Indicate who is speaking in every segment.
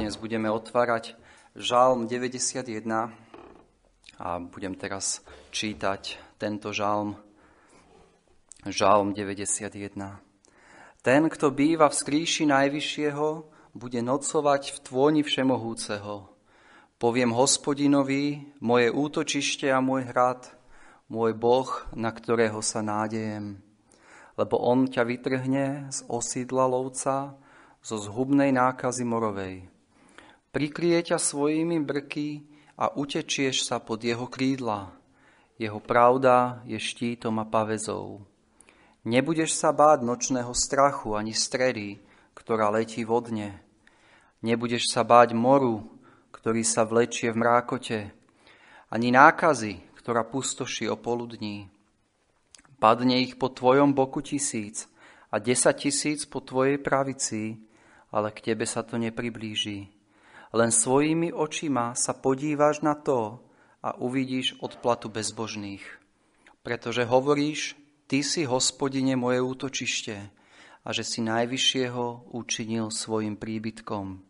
Speaker 1: Dnes budeme otvárať Žálm 91 a budem teraz čítať tento žálm. Žálm 91. Ten, kto býva v skríši Najvyššieho, bude nocovať v tvoni Všemohúceho. Poviem hospodinovi, moje útočište a môj hrad, môj Boh, na ktorého sa nádejem. Lebo on ťa vytrhne z osídla lovca, zo zhubnej nákazy morovej. Prikrie ťa svojimi brky a utečieš sa pod jeho krídla. Jeho pravda je štítom a pavezou. Nebudeš sa báť nočného strachu ani stredy, ktorá letí vodne. Nebudeš sa báť moru, ktorý sa vlečie v mrákote, ani nákazy, ktorá pustoší o poludní. Padne ich po tvojom boku tisíc a desať tisíc po tvojej pravici, ale k tebe sa to nepriblíži. Len svojimi očima sa podíváš na to a uvidíš odplatu bezbožných. Pretože hovoríš, ty si hospodine moje útočište a že si najvyššieho učinil svojim príbytkom.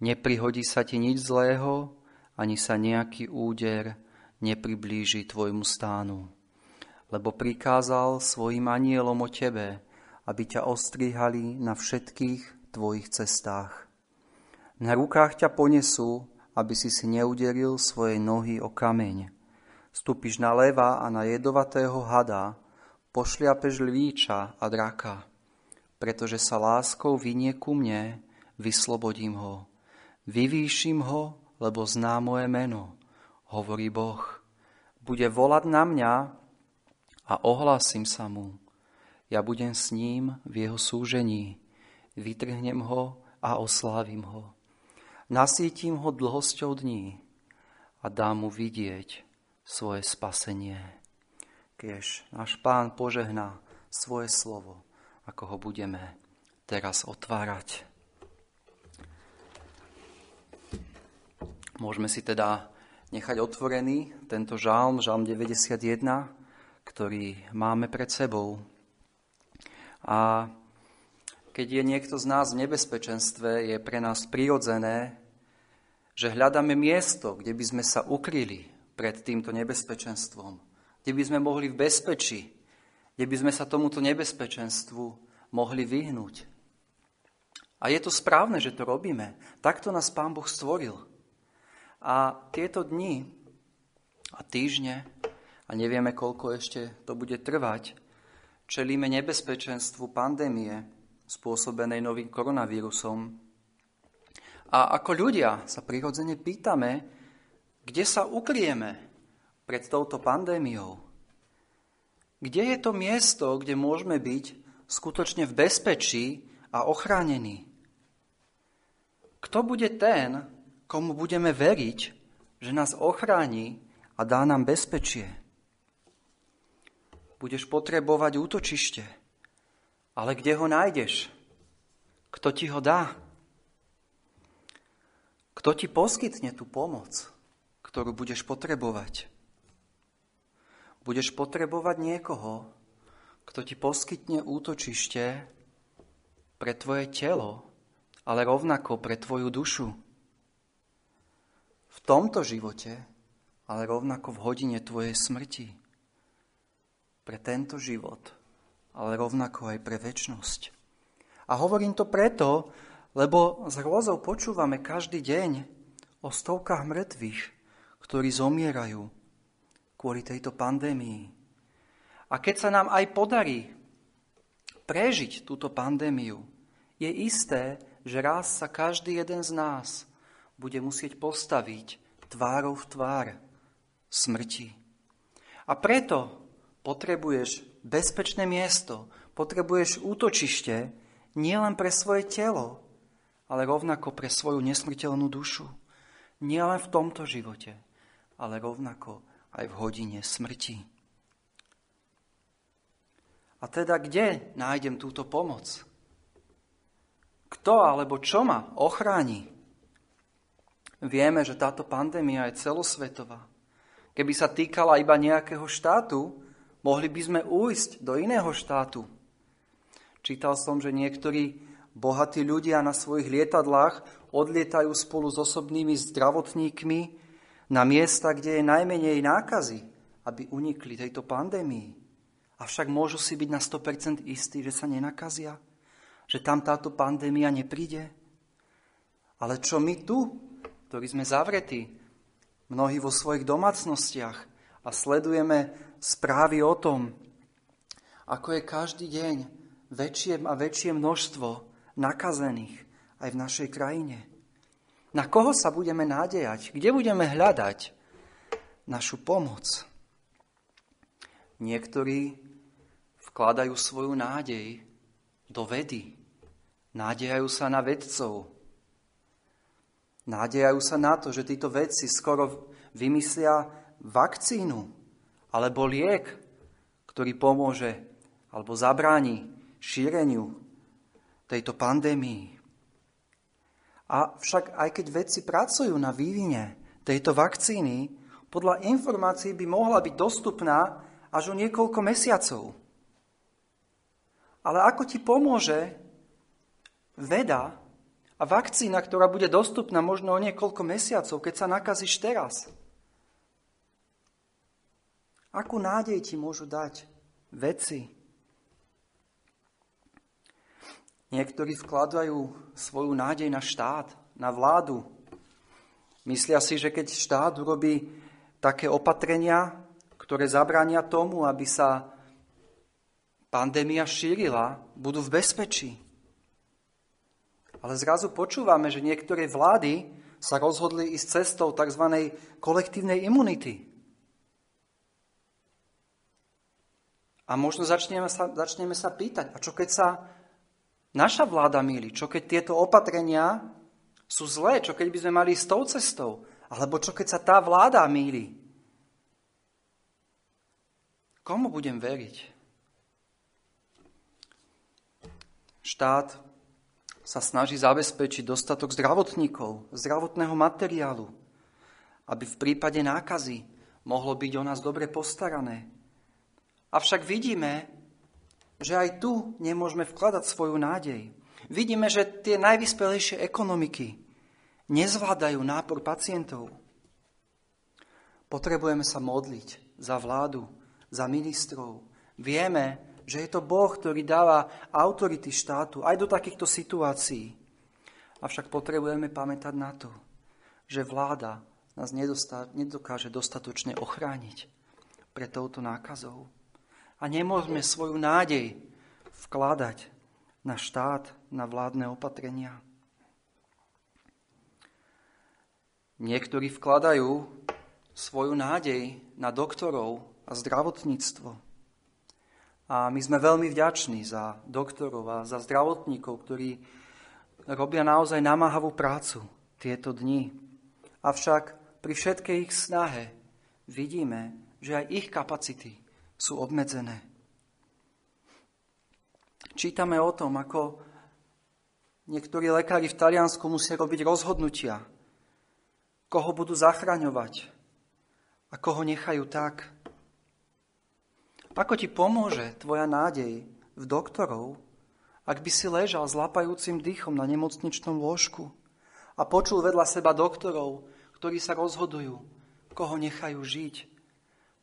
Speaker 1: Neprihodí sa ti nič zlého, ani sa nejaký úder nepriblíži tvojmu stánu. Lebo prikázal svojim anielom o tebe, aby ťa ostrihali na všetkých tvojich cestách. Na rukách ťa ponesú, aby si si neuderil svoje nohy o kameň. Stúpiš na leva a na jedovatého hada, pošliapeš lvíča a draka. Pretože sa láskou vynie ku mne, vyslobodím ho. Vyvýšim ho, lebo zná moje meno, hovorí Boh. Bude volať na mňa a ohlásim sa mu. Ja budem s ním v jeho súžení vytrhnem ho a oslávim ho. Nasítim ho dlhosťou dní a dám mu vidieť svoje spasenie. Keď náš pán požehná svoje slovo, ako ho budeme teraz otvárať. Môžeme si teda nechať otvorený tento žálm, žálm 91, ktorý máme pred sebou. A keď je niekto z nás v nebezpečenstve, je pre nás prirodzené, že hľadáme miesto, kde by sme sa ukryli pred týmto nebezpečenstvom, kde by sme mohli v bezpečí, kde by sme sa tomuto nebezpečenstvu mohli vyhnúť. A je to správne, že to robíme. Takto nás Pán Boh stvoril. A tieto dni a týždne, a nevieme, koľko ešte to bude trvať, čelíme nebezpečenstvu pandémie, spôsobenej novým koronavírusom. A ako ľudia sa prirodzene pýtame, kde sa ukrieme pred touto pandémiou. Kde je to miesto, kde môžeme byť skutočne v bezpečí a ochránení? Kto bude ten, komu budeme veriť, že nás ochráni a dá nám bezpečie? Budeš potrebovať útočište ale kde ho nájdeš? Kto ti ho dá? Kto ti poskytne tú pomoc, ktorú budeš potrebovať? Budeš potrebovať niekoho, kto ti poskytne útočište pre tvoje telo, ale rovnako pre tvoju dušu. V tomto živote, ale rovnako v hodine tvojej smrti. Pre tento život ale rovnako aj pre väčnosť. A hovorím to preto, lebo s hrôzou počúvame každý deň o stovkách mŕtvych, ktorí zomierajú kvôli tejto pandémii. A keď sa nám aj podarí prežiť túto pandémiu, je isté, že raz sa každý jeden z nás bude musieť postaviť tvárou v tvár smrti. A preto potrebuješ bezpečné miesto, potrebuješ útočište nielen pre svoje telo, ale rovnako pre svoju nesmrteľnú dušu. Nielen v tomto živote, ale rovnako aj v hodine smrti. A teda kde nájdem túto pomoc? Kto alebo čo ma ochráni? Vieme, že táto pandémia je celosvetová. Keby sa týkala iba nejakého štátu, Mohli by sme újsť do iného štátu. Čítal som, že niektorí Bohatí ľudia na svojich lietadlách odlietajú spolu s osobnými zdravotníkmi na miesta, kde je najmenej nákazy, aby unikli tejto pandémii. Avšak môžu si byť na 100% istí, že sa nenakazia, že tam táto pandémia nepríde. Ale čo my tu, ktorí sme zavretí, mnohí vo svojich domácnostiach a sledujeme správy o tom, ako je každý deň väčšie a väčšie množstvo nakazených aj v našej krajine. Na koho sa budeme nádejať? Kde budeme hľadať našu pomoc? Niektorí vkladajú svoju nádej do vedy. Nádejajú sa na vedcov. Nádejajú sa na to, že títo vedci skoro vymyslia vakcínu alebo liek, ktorý pomôže alebo zabráni šíreniu tejto pandémii. A však aj keď vedci pracujú na vývine tejto vakcíny, podľa informácií by mohla byť dostupná až o niekoľko mesiacov. Ale ako ti pomôže veda a vakcína, ktorá bude dostupná možno o niekoľko mesiacov, keď sa nakazíš teraz? Akú nádej ti môžu dať veci, Niektorí vkladajú svoju nádej na štát, na vládu. Myslia si, že keď štát urobí také opatrenia, ktoré zabrania tomu, aby sa pandémia šírila, budú v bezpečí. Ale zrazu počúvame, že niektoré vlády sa rozhodli ísť cestou tzv. kolektívnej imunity. A možno začneme sa, začneme sa pýtať, a čo keď sa naša vláda milí, čo keď tieto opatrenia sú zlé, čo keď by sme mali s tou cestou, alebo čo keď sa tá vláda míli. Komu budem veriť? Štát sa snaží zabezpečiť dostatok zdravotníkov, zdravotného materiálu, aby v prípade nákazy mohlo byť o nás dobre postarané. Avšak vidíme, že aj tu nemôžeme vkladať svoju nádej. Vidíme, že tie najvyspelejšie ekonomiky nezvládajú nápor pacientov. Potrebujeme sa modliť za vládu, za ministrov. Vieme, že je to Boh, ktorý dáva autority štátu aj do takýchto situácií. Avšak potrebujeme pamätať na to, že vláda nás nedokáže dostatočne ochrániť pred touto nákazou a nemôžeme svoju nádej vkladať na štát, na vládne opatrenia. Niektorí vkladajú svoju nádej na doktorov a zdravotníctvo. A my sme veľmi vďační za doktorov a za zdravotníkov, ktorí robia naozaj namáhavú prácu tieto dni. Avšak pri všetkej ich snahe vidíme, že aj ich kapacity sú obmedzené. Čítame o tom, ako niektorí lekári v Taliansku musia robiť rozhodnutia, koho budú zachraňovať a koho nechajú tak. Ako ti pomôže tvoja nádej v doktorov, ak by si ležal s lapajúcim dýchom na nemocničnom lôžku a počul vedľa seba doktorov, ktorí sa rozhodujú, koho nechajú žiť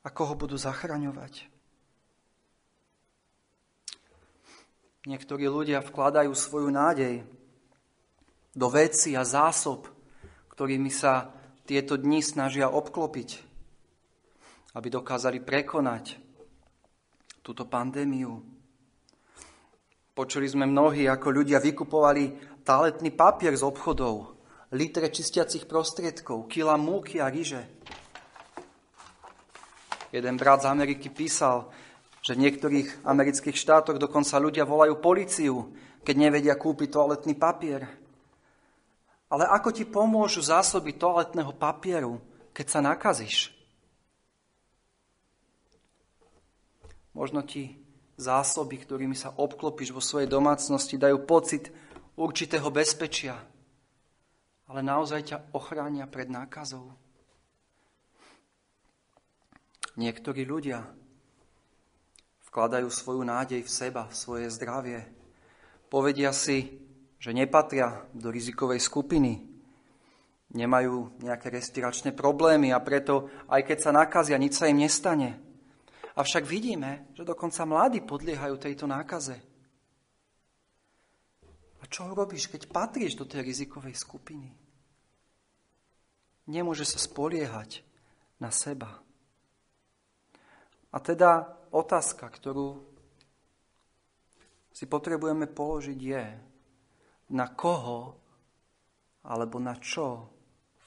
Speaker 1: a koho budú zachraňovať. Niektorí ľudia vkladajú svoju nádej do veci a zásob, ktorými sa tieto dni snažia obklopiť, aby dokázali prekonať túto pandémiu. Počuli sme mnohí, ako ľudia vykupovali taletný papier z obchodov, litre čistiacich prostriedkov, kila múky a ryže. Jeden brat z Ameriky písal, že v niektorých amerických štátoch dokonca ľudia volajú policiu, keď nevedia kúpiť toaletný papier. Ale ako ti pomôžu zásoby toaletného papieru, keď sa nakazíš? Možno ti zásoby, ktorými sa obklopíš vo svojej domácnosti, dajú pocit určitého bezpečia, ale naozaj ťa ochránia pred nákazou. Niektorí ľudia vkladajú svoju nádej v seba, v svoje zdravie. Povedia si, že nepatria do rizikovej skupiny, nemajú nejaké respiračné problémy a preto, aj keď sa nakazia, nič sa im nestane. Avšak vidíme, že dokonca mladí podliehajú tejto nákaze. A čo robíš, keď patríš do tej rizikovej skupiny? Nemôže sa spoliehať na seba. A teda otázka, ktorú si potrebujeme položiť je, na koho alebo na čo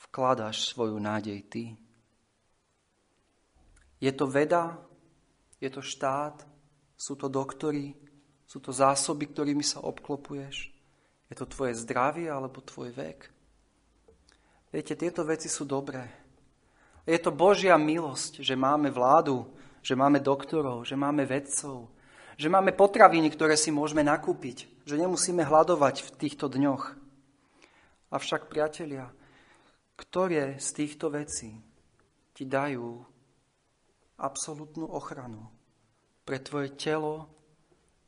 Speaker 1: vkladáš svoju nádej ty. Je to veda, je to štát, sú to doktory, sú to zásoby, ktorými sa obklopuješ, je to tvoje zdravie alebo tvoj vek. Viete, tieto veci sú dobré. Je to Božia milosť, že máme vládu, že máme doktorov, že máme vedcov, že máme potraviny, ktoré si môžeme nakúpiť, že nemusíme hľadovať v týchto dňoch. Avšak, priatelia, ktoré z týchto vecí ti dajú absolútnu ochranu pre tvoje telo,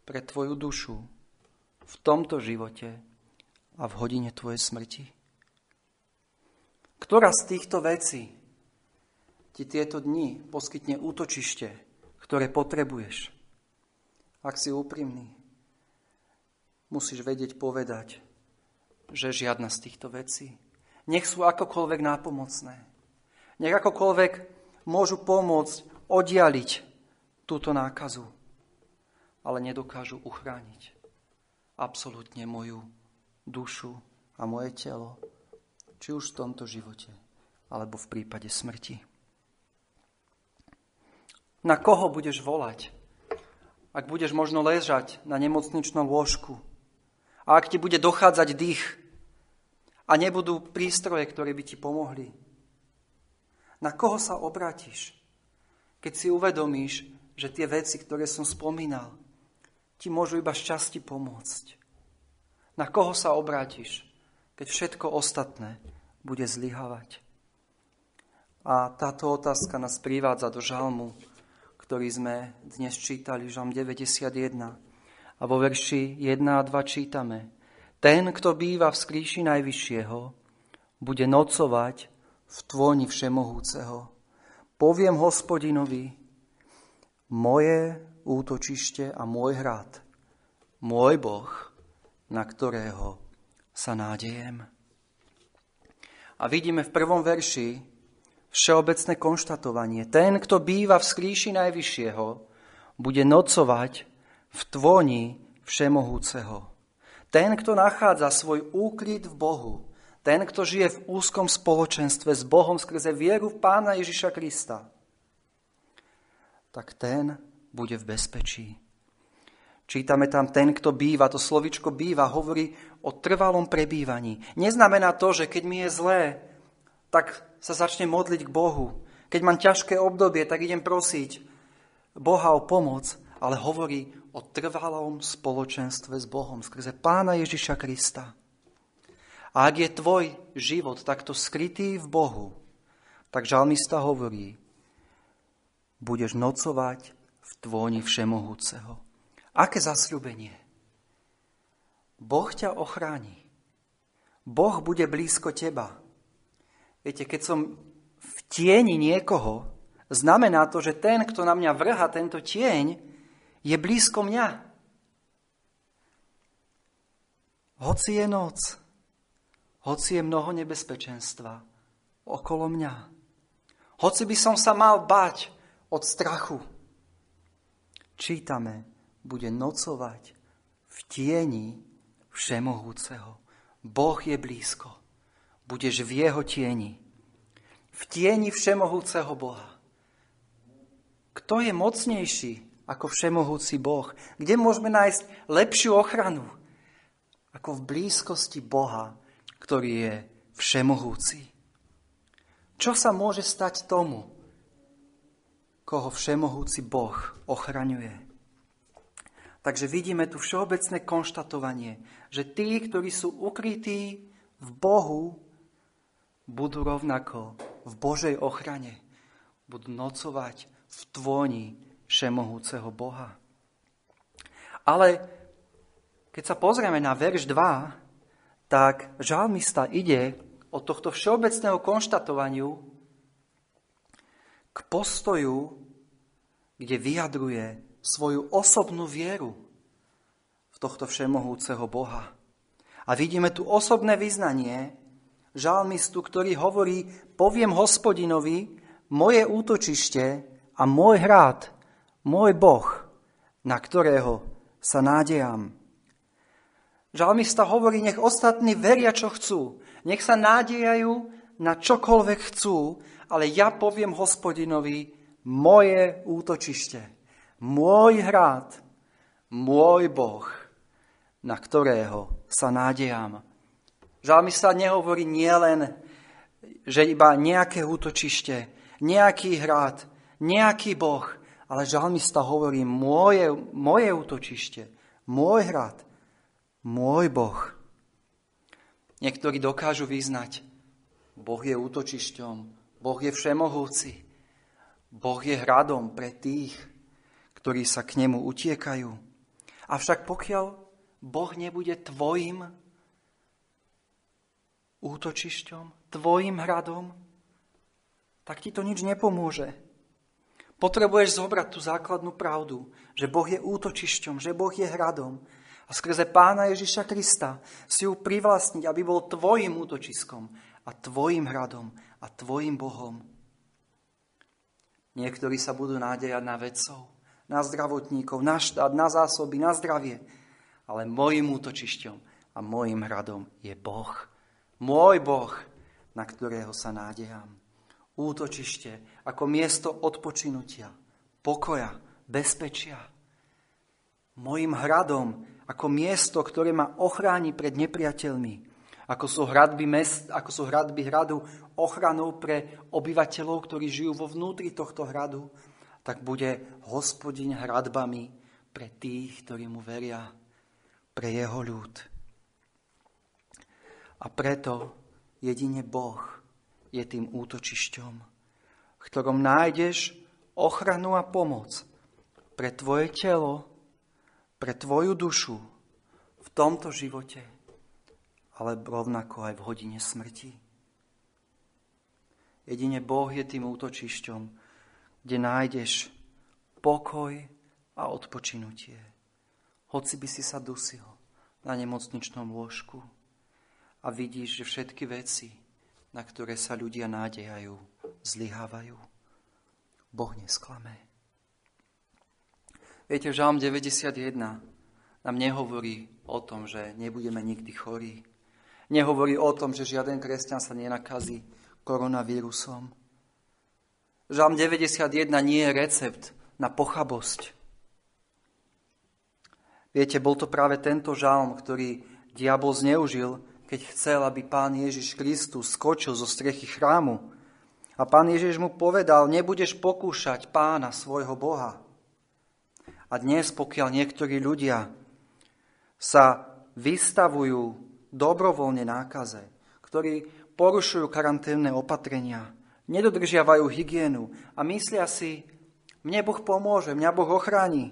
Speaker 1: pre tvoju dušu v tomto živote a v hodine tvojej smrti? Ktorá z týchto vecí ti tieto dni poskytne útočište, ktoré potrebuješ? ak si úprimný, musíš vedieť povedať, že žiadna z týchto vecí. Nech sú akokoľvek nápomocné. Nech akokoľvek môžu pomôcť oddialiť túto nákazu, ale nedokážu uchrániť absolútne moju dušu a moje telo, či už v tomto živote, alebo v prípade smrti. Na koho budeš volať, ak budeš možno ležať na nemocničnom lôžku a ak ti bude dochádzať dých a nebudú prístroje, ktoré by ti pomohli. Na koho sa obrátiš, keď si uvedomíš, že tie veci, ktoré som spomínal, ti môžu iba šťastí pomôcť? Na koho sa obrátiš, keď všetko ostatné bude zlyhávať? A táto otázka nás privádza do žalmu ktorý sme dnes čítali, Žalm 91. A vo verši 1 a 2 čítame. Ten, kto býva v skríši Najvyššieho, bude nocovať v tvoni Všemohúceho. Poviem hospodinovi, moje útočište a môj hrad, môj Boh, na ktorého sa nádejem. A vidíme v prvom verši, všeobecné konštatovanie. Ten, kto býva v skríši Najvyššieho, bude nocovať v tvoni Všemohúceho. Ten, kto nachádza svoj úkryt v Bohu, ten, kto žije v úzkom spoločenstve s Bohom skrze vieru v Pána Ježiša Krista, tak ten bude v bezpečí. Čítame tam ten, kto býva, to slovičko býva, hovorí o trvalom prebývaní. Neznamená to, že keď mi je zlé, tak sa začne modliť k Bohu. Keď mám ťažké obdobie, tak idem prosiť Boha o pomoc, ale hovorí o trvalom spoločenstve s Bohom skrze Pána Ježiša Krista. A ak je tvoj život takto skrytý v Bohu, tak žalmista hovorí, budeš nocovať v tvoni Všemohúceho. Aké zasľubenie? Boh ťa ochráni. Boh bude blízko teba. Viete, keď som v tieni niekoho, znamená to, že ten, kto na mňa vrha tento tieň, je blízko mňa. Hoci je noc, hoci je mnoho nebezpečenstva okolo mňa, hoci by som sa mal bať od strachu, čítame, bude nocovať v tieni Všemohúceho. Boh je blízko budeš v jeho tieni. V tieni všemohúceho Boha. Kto je mocnejší ako všemohúci Boh? Kde môžeme nájsť lepšiu ochranu ako v blízkosti Boha, ktorý je všemohúci? Čo sa môže stať tomu, koho všemohúci Boh ochraňuje? Takže vidíme tu všeobecné konštatovanie, že tí, ktorí sú ukrytí v Bohu, budú rovnako v Božej ochrane, budú nocovať v tvoni všemohúceho Boha. Ale keď sa pozrieme na verš 2, tak žalmista ide od tohto všeobecného konštatovaniu k postoju, kde vyjadruje svoju osobnú vieru v tohto všemohúceho Boha. A vidíme tu osobné vyznanie žalmistu, ktorý hovorí, poviem hospodinovi, moje útočište a môj hrad, môj Boh, na ktorého sa nádejam. Žalmista hovorí, nech ostatní veria, čo chcú. Nech sa nádejajú na čokoľvek chcú, ale ja poviem hospodinovi, moje útočište, môj hrad, môj Boh, na ktorého sa nádejam. Žalmista nehovorí nielen, že iba nejaké útočište, nejaký hrad, nejaký Boh, ale žalmista hovorí moje, moje útočište, môj hrad, môj Boh. Niektorí dokážu vyznať, Boh je útočišťom, Boh je všemohúci, Boh je hradom pre tých, ktorí sa k nemu utiekajú. Avšak pokiaľ Boh nebude tvojim útočišťom, tvojim hradom, tak ti to nič nepomôže. Potrebuješ zobrať tú základnú pravdu, že Boh je útočišťom, že Boh je hradom a skrze Pána Ježiša Krista si ju privlastniť, aby bol tvojim útočiskom a tvojim hradom a tvojim Bohom. Niektorí sa budú nádejať na vedcov, na zdravotníkov, na štát, na zásoby, na zdravie. Ale môjim útočišťom a môjim hradom je Boh. Môj Boh, na ktorého sa nádejam. Útočište ako miesto odpočinutia, pokoja, bezpečia. Mojim hradom ako miesto, ktoré ma ochráni pred nepriateľmi, ako sú hradby, mest, ako sú hradby hradu ochranou pre obyvateľov, ktorí žijú vo vnútri tohto hradu, tak bude hospodin hradbami pre tých, ktorí mu veria, pre jeho ľud. A preto jedine Boh je tým útočišťom, v ktorom nájdeš ochranu a pomoc pre tvoje telo, pre tvoju dušu v tomto živote, ale rovnako aj v hodine smrti. Jedine Boh je tým útočišťom, kde nájdeš pokoj a odpočinutie. Hoci by si sa dusil na nemocničnom lôžku a vidíš, že všetky veci, na ktoré sa ľudia nádejajú, zlyhávajú. Boh nesklame. Viete, Žalm 91 nám nehovorí o tom, že nebudeme nikdy chorí. Nehovorí o tom, že žiaden kresťan sa nenakazí koronavírusom. Žalm 91 nie je recept na pochabosť. Viete, bol to práve tento žalm, ktorý diabol zneužil, keď chcel, aby pán Ježiš Kristus skočil zo strechy chrámu. A pán Ježiš mu povedal, nebudeš pokúšať pána svojho Boha. A dnes, pokiaľ niektorí ľudia sa vystavujú dobrovoľne nákaze, ktorí porušujú karanténne opatrenia, nedodržiavajú hygienu a myslia si, mne Boh pomôže, mňa Boh ochráni,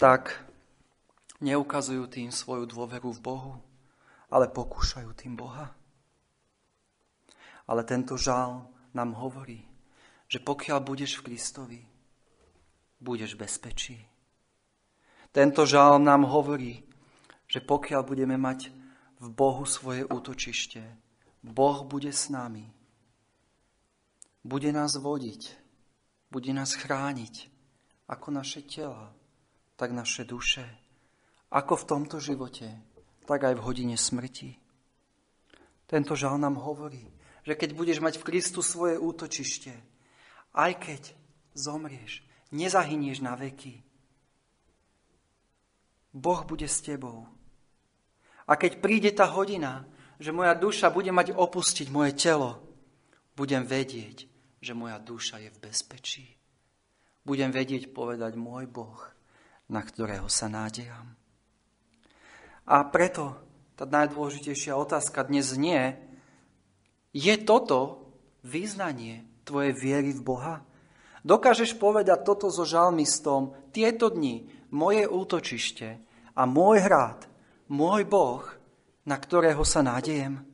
Speaker 1: tak neukazujú tým svoju dôveru v Bohu, ale pokúšajú tým Boha. Ale tento žál nám hovorí, že pokiaľ budeš v Kristovi, budeš bezpečí. Tento žál nám hovorí, že pokiaľ budeme mať v Bohu svoje útočište, Boh bude s nami. Bude nás vodiť, bude nás chrániť, ako naše tela, tak naše duše, ako v tomto živote, tak aj v hodine smrti. Tento žal nám hovorí, že keď budeš mať v Kristu svoje útočište, aj keď zomrieš, nezahynieš na veky. Boh bude s tebou. A keď príde tá hodina, že moja duša bude mať opustiť moje telo, budem vedieť, že moja duša je v bezpečí. Budem vedieť povedať môj Boh, na ktorého sa nádejam. A preto tá najdôležitejšia otázka dnes nie, je toto význanie tvojej viery v Boha? Dokážeš povedať toto so žalmistom, tieto dni, moje útočište a môj hrad, môj Boh, na ktorého sa nádejem?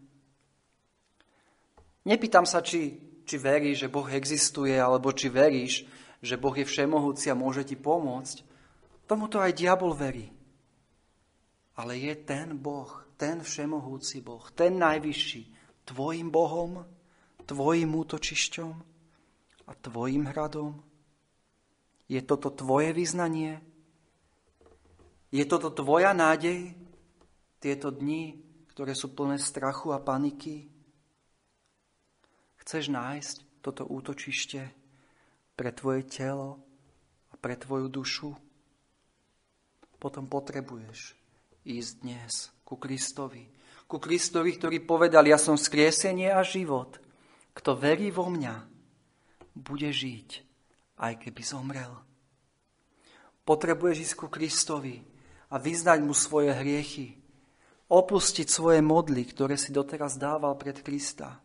Speaker 1: Nepýtam sa, či, či veríš, že Boh existuje, alebo či veríš, že Boh je všemohúci a môže ti pomôcť. Tomuto aj diabol verí. Ale je ten Boh, ten všemohúci Boh, ten najvyšší, tvojim Bohom, tvojim útočišťom a tvojim hradom? Je toto tvoje vyznanie? Je toto tvoja nádej? Tieto dni, ktoré sú plné strachu a paniky? Chceš nájsť toto útočište pre tvoje telo a pre tvoju dušu? Potom potrebuješ ísť dnes ku Kristovi. Ku Kristovi, ktorý povedal, ja som skriesenie a život. Kto verí vo mňa, bude žiť, aj keby zomrel. Potrebuješ ísť ku Kristovi a vyznať mu svoje hriechy. Opustiť svoje modly, ktoré si doteraz dával pred Krista.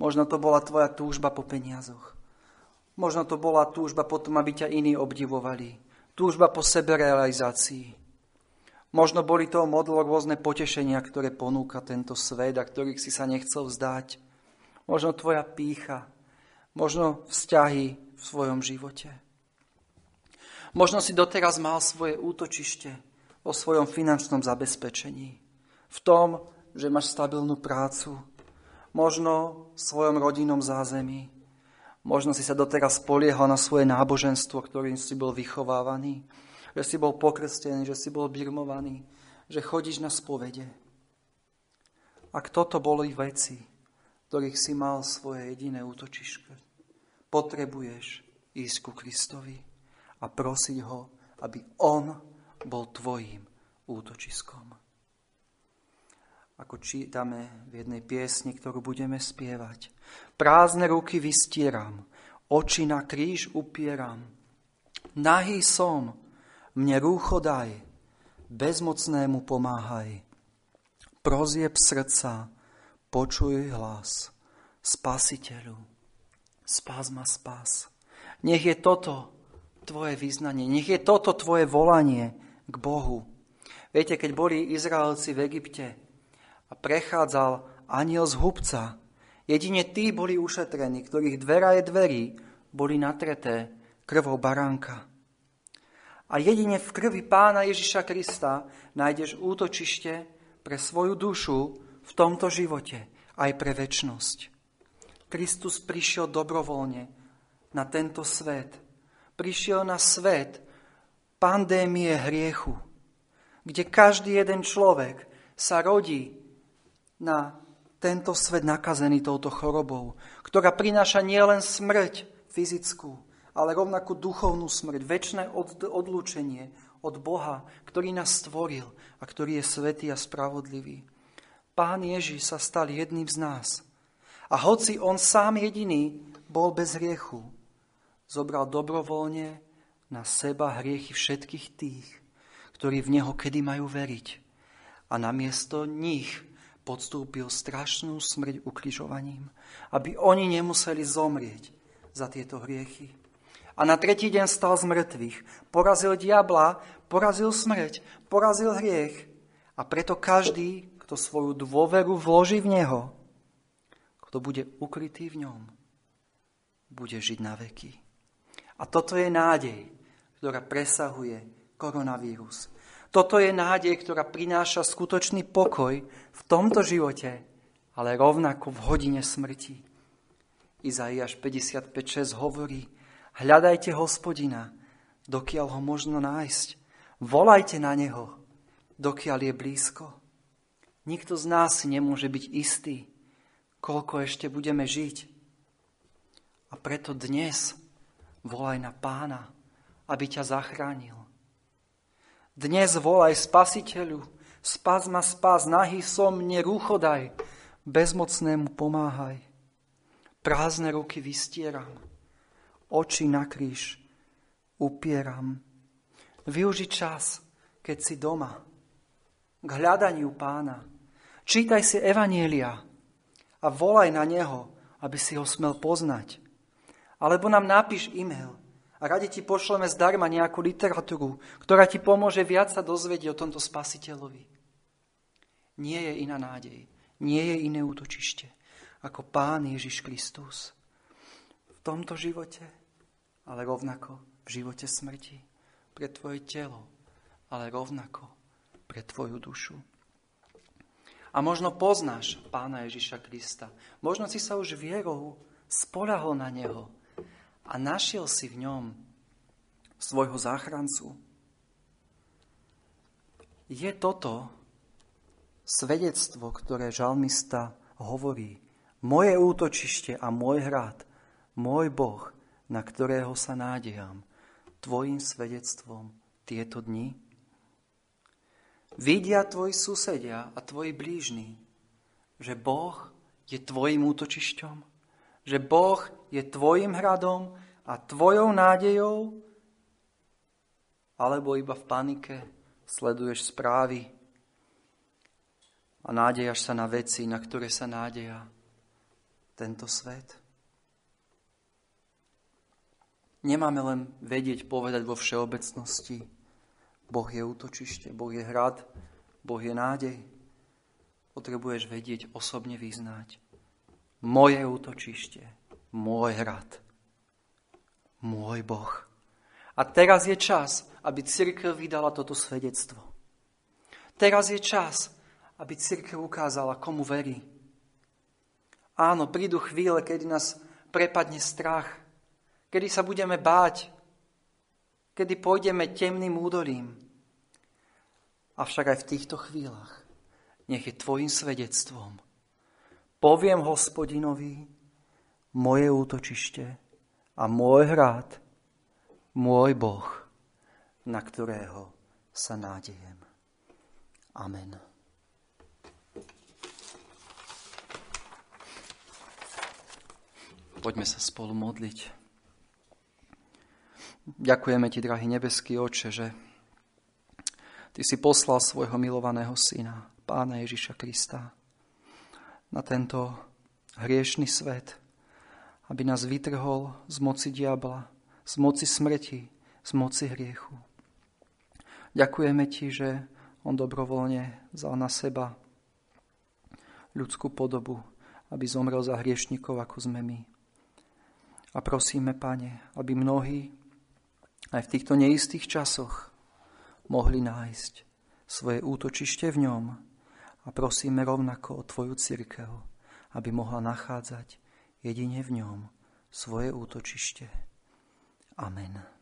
Speaker 1: Možno to bola tvoja túžba po peniazoch. Možno to bola túžba potom, aby ťa iní obdivovali. Túžba po seberealizácii. Možno boli to modlo rôzne potešenia, ktoré ponúka tento svet a ktorých si sa nechcel vzdať. Možno tvoja pícha. Možno vzťahy v svojom živote. Možno si doteraz mal svoje útočište o svojom finančnom zabezpečení. V tom, že máš stabilnú prácu. Možno v svojom rodinnom zázemí. Možno si sa doteraz poliehal na svoje náboženstvo, ktorým si bol vychovávaný. Že si bol pokrstený, že si bol birmovaný, že chodíš na spovede. Ak toto boli veci, ktorých si mal svoje jediné útočiške, potrebuješ ísť ku Kristovi a prosiť ho, aby on bol tvojim útočiskom. Ako čítame v jednej piesni, ktorú budeme spievať. Prázdne ruky vystieram, oči na kríž upieram. Nahý som, mne rúcho daj, bezmocnému pomáhaj. Prozieb srdca, počuj hlas, spasiteľu, spás ma spás. Nech je toto tvoje vyznanie. Nech je toto tvoje volanie k Bohu. Viete, keď boli Izraelci v Egypte a prechádzal aniel z hubca, jedine tí boli ušetrení, ktorých dvera je dverí, boli natreté krvou baránka. A jedine v krvi pána Ježiša Krista nájdeš útočište pre svoju dušu v tomto živote, aj pre väčnosť. Kristus prišiel dobrovoľne na tento svet – prišiel na svet pandémie hriechu, kde každý jeden človek sa rodí na tento svet nakazený touto chorobou, ktorá prináša nielen smrť fyzickú, ale rovnakú duchovnú smrť, väčšie odlúčenie od Boha, ktorý nás stvoril a ktorý je svetý a spravodlivý. Pán Ježiš sa stal jedným z nás. A hoci on sám jediný bol bez hriechu, zobral dobrovoľne na seba hriechy všetkých tých, ktorí v Neho kedy majú veriť. A namiesto nich podstúpil strašnú smrť ukrižovaním, aby oni nemuseli zomrieť za tieto hriechy. A na tretí deň stal z mŕtvych, porazil diabla, porazil smrť, porazil hriech. A preto každý, kto svoju dôveru vloží v Neho, kto bude ukrytý v ňom, bude žiť na veky. A toto je nádej, ktorá presahuje koronavírus. Toto je nádej, ktorá prináša skutočný pokoj v tomto živote, ale rovnako v hodine smrti. Izaiáš 55.6 hovorí, hľadajte hospodina, dokiaľ ho možno nájsť. Volajte na neho, dokiaľ je blízko. Nikto z nás nemôže byť istý, koľko ešte budeme žiť. A preto dnes volaj na pána, aby ťa zachránil. Dnes volaj spasiteľu, spas ma spas, nahý som, nerúchodaj, bezmocnému pomáhaj. Prázdne ruky vystieram, oči na kríž upieram. Využi čas, keď si doma, k hľadaniu pána. Čítaj si Evanielia a volaj na neho, aby si ho smel poznať. Alebo nám napíš e-mail a radi ti pošleme zdarma nejakú literatúru, ktorá ti pomôže viac sa dozvedieť o tomto spasiteľovi. Nie je iná nádej, nie je iné útočište ako Pán Ježiš Kristus. Tomto živote, ale rovnako v živote smrti, pre tvoje telo, ale rovnako pre tvoju dušu. A možno poznáš Pána Ježiša Krista. Možno si sa už vierou spolahol na Neho a našiel si v ňom svojho záchrancu. Je toto svedectvo, ktoré žalmista hovorí. Moje útočište a môj hrad, môj Boh, na ktorého sa nádejam, tvojim svedectvom tieto dni? Vidia tvoji susedia a tvoji blížni, že Boh je tvojim útočišťom, že Boh je tvojim hradom a tvojou nádejou, alebo iba v panike sleduješ správy a nádejaš sa na veci, na ktoré sa nádeja tento svet? Nemáme len vedieť, povedať vo všeobecnosti. Boh je útočište, Boh je hrad, Boh je nádej. Potrebuješ vedieť, osobne vyznať. Moje útočište, môj hrad, môj Boh. A teraz je čas, aby církev vydala toto svedectvo. Teraz je čas, aby církev ukázala, komu verí. Áno, prídu chvíle, kedy nás prepadne strach, kedy sa budeme báť, kedy pôjdeme temným údolím. Avšak aj v týchto chvíľach nech je tvojim svedectvom. Poviem hospodinovi, moje útočište a môj hrad, môj Boh, na ktorého sa nádejem. Amen. Poďme sa spolu modliť. Ďakujeme Ti, drahý nebeský Oče, že Ty si poslal svojho milovaného Syna, Pána Ježiša Krista, na tento hriešný svet, aby nás vytrhol z moci diabla, z moci smrti, z moci hriechu. Ďakujeme Ti, že On dobrovoľne vzal na seba ľudskú podobu, aby zomrel za hriešnikov, ako sme my. A prosíme, Pane, aby mnohí aj v týchto neistých časoch mohli nájsť svoje útočište v ňom a prosíme rovnako o Tvoju církev, aby mohla nachádzať jedine v ňom svoje útočište. Amen.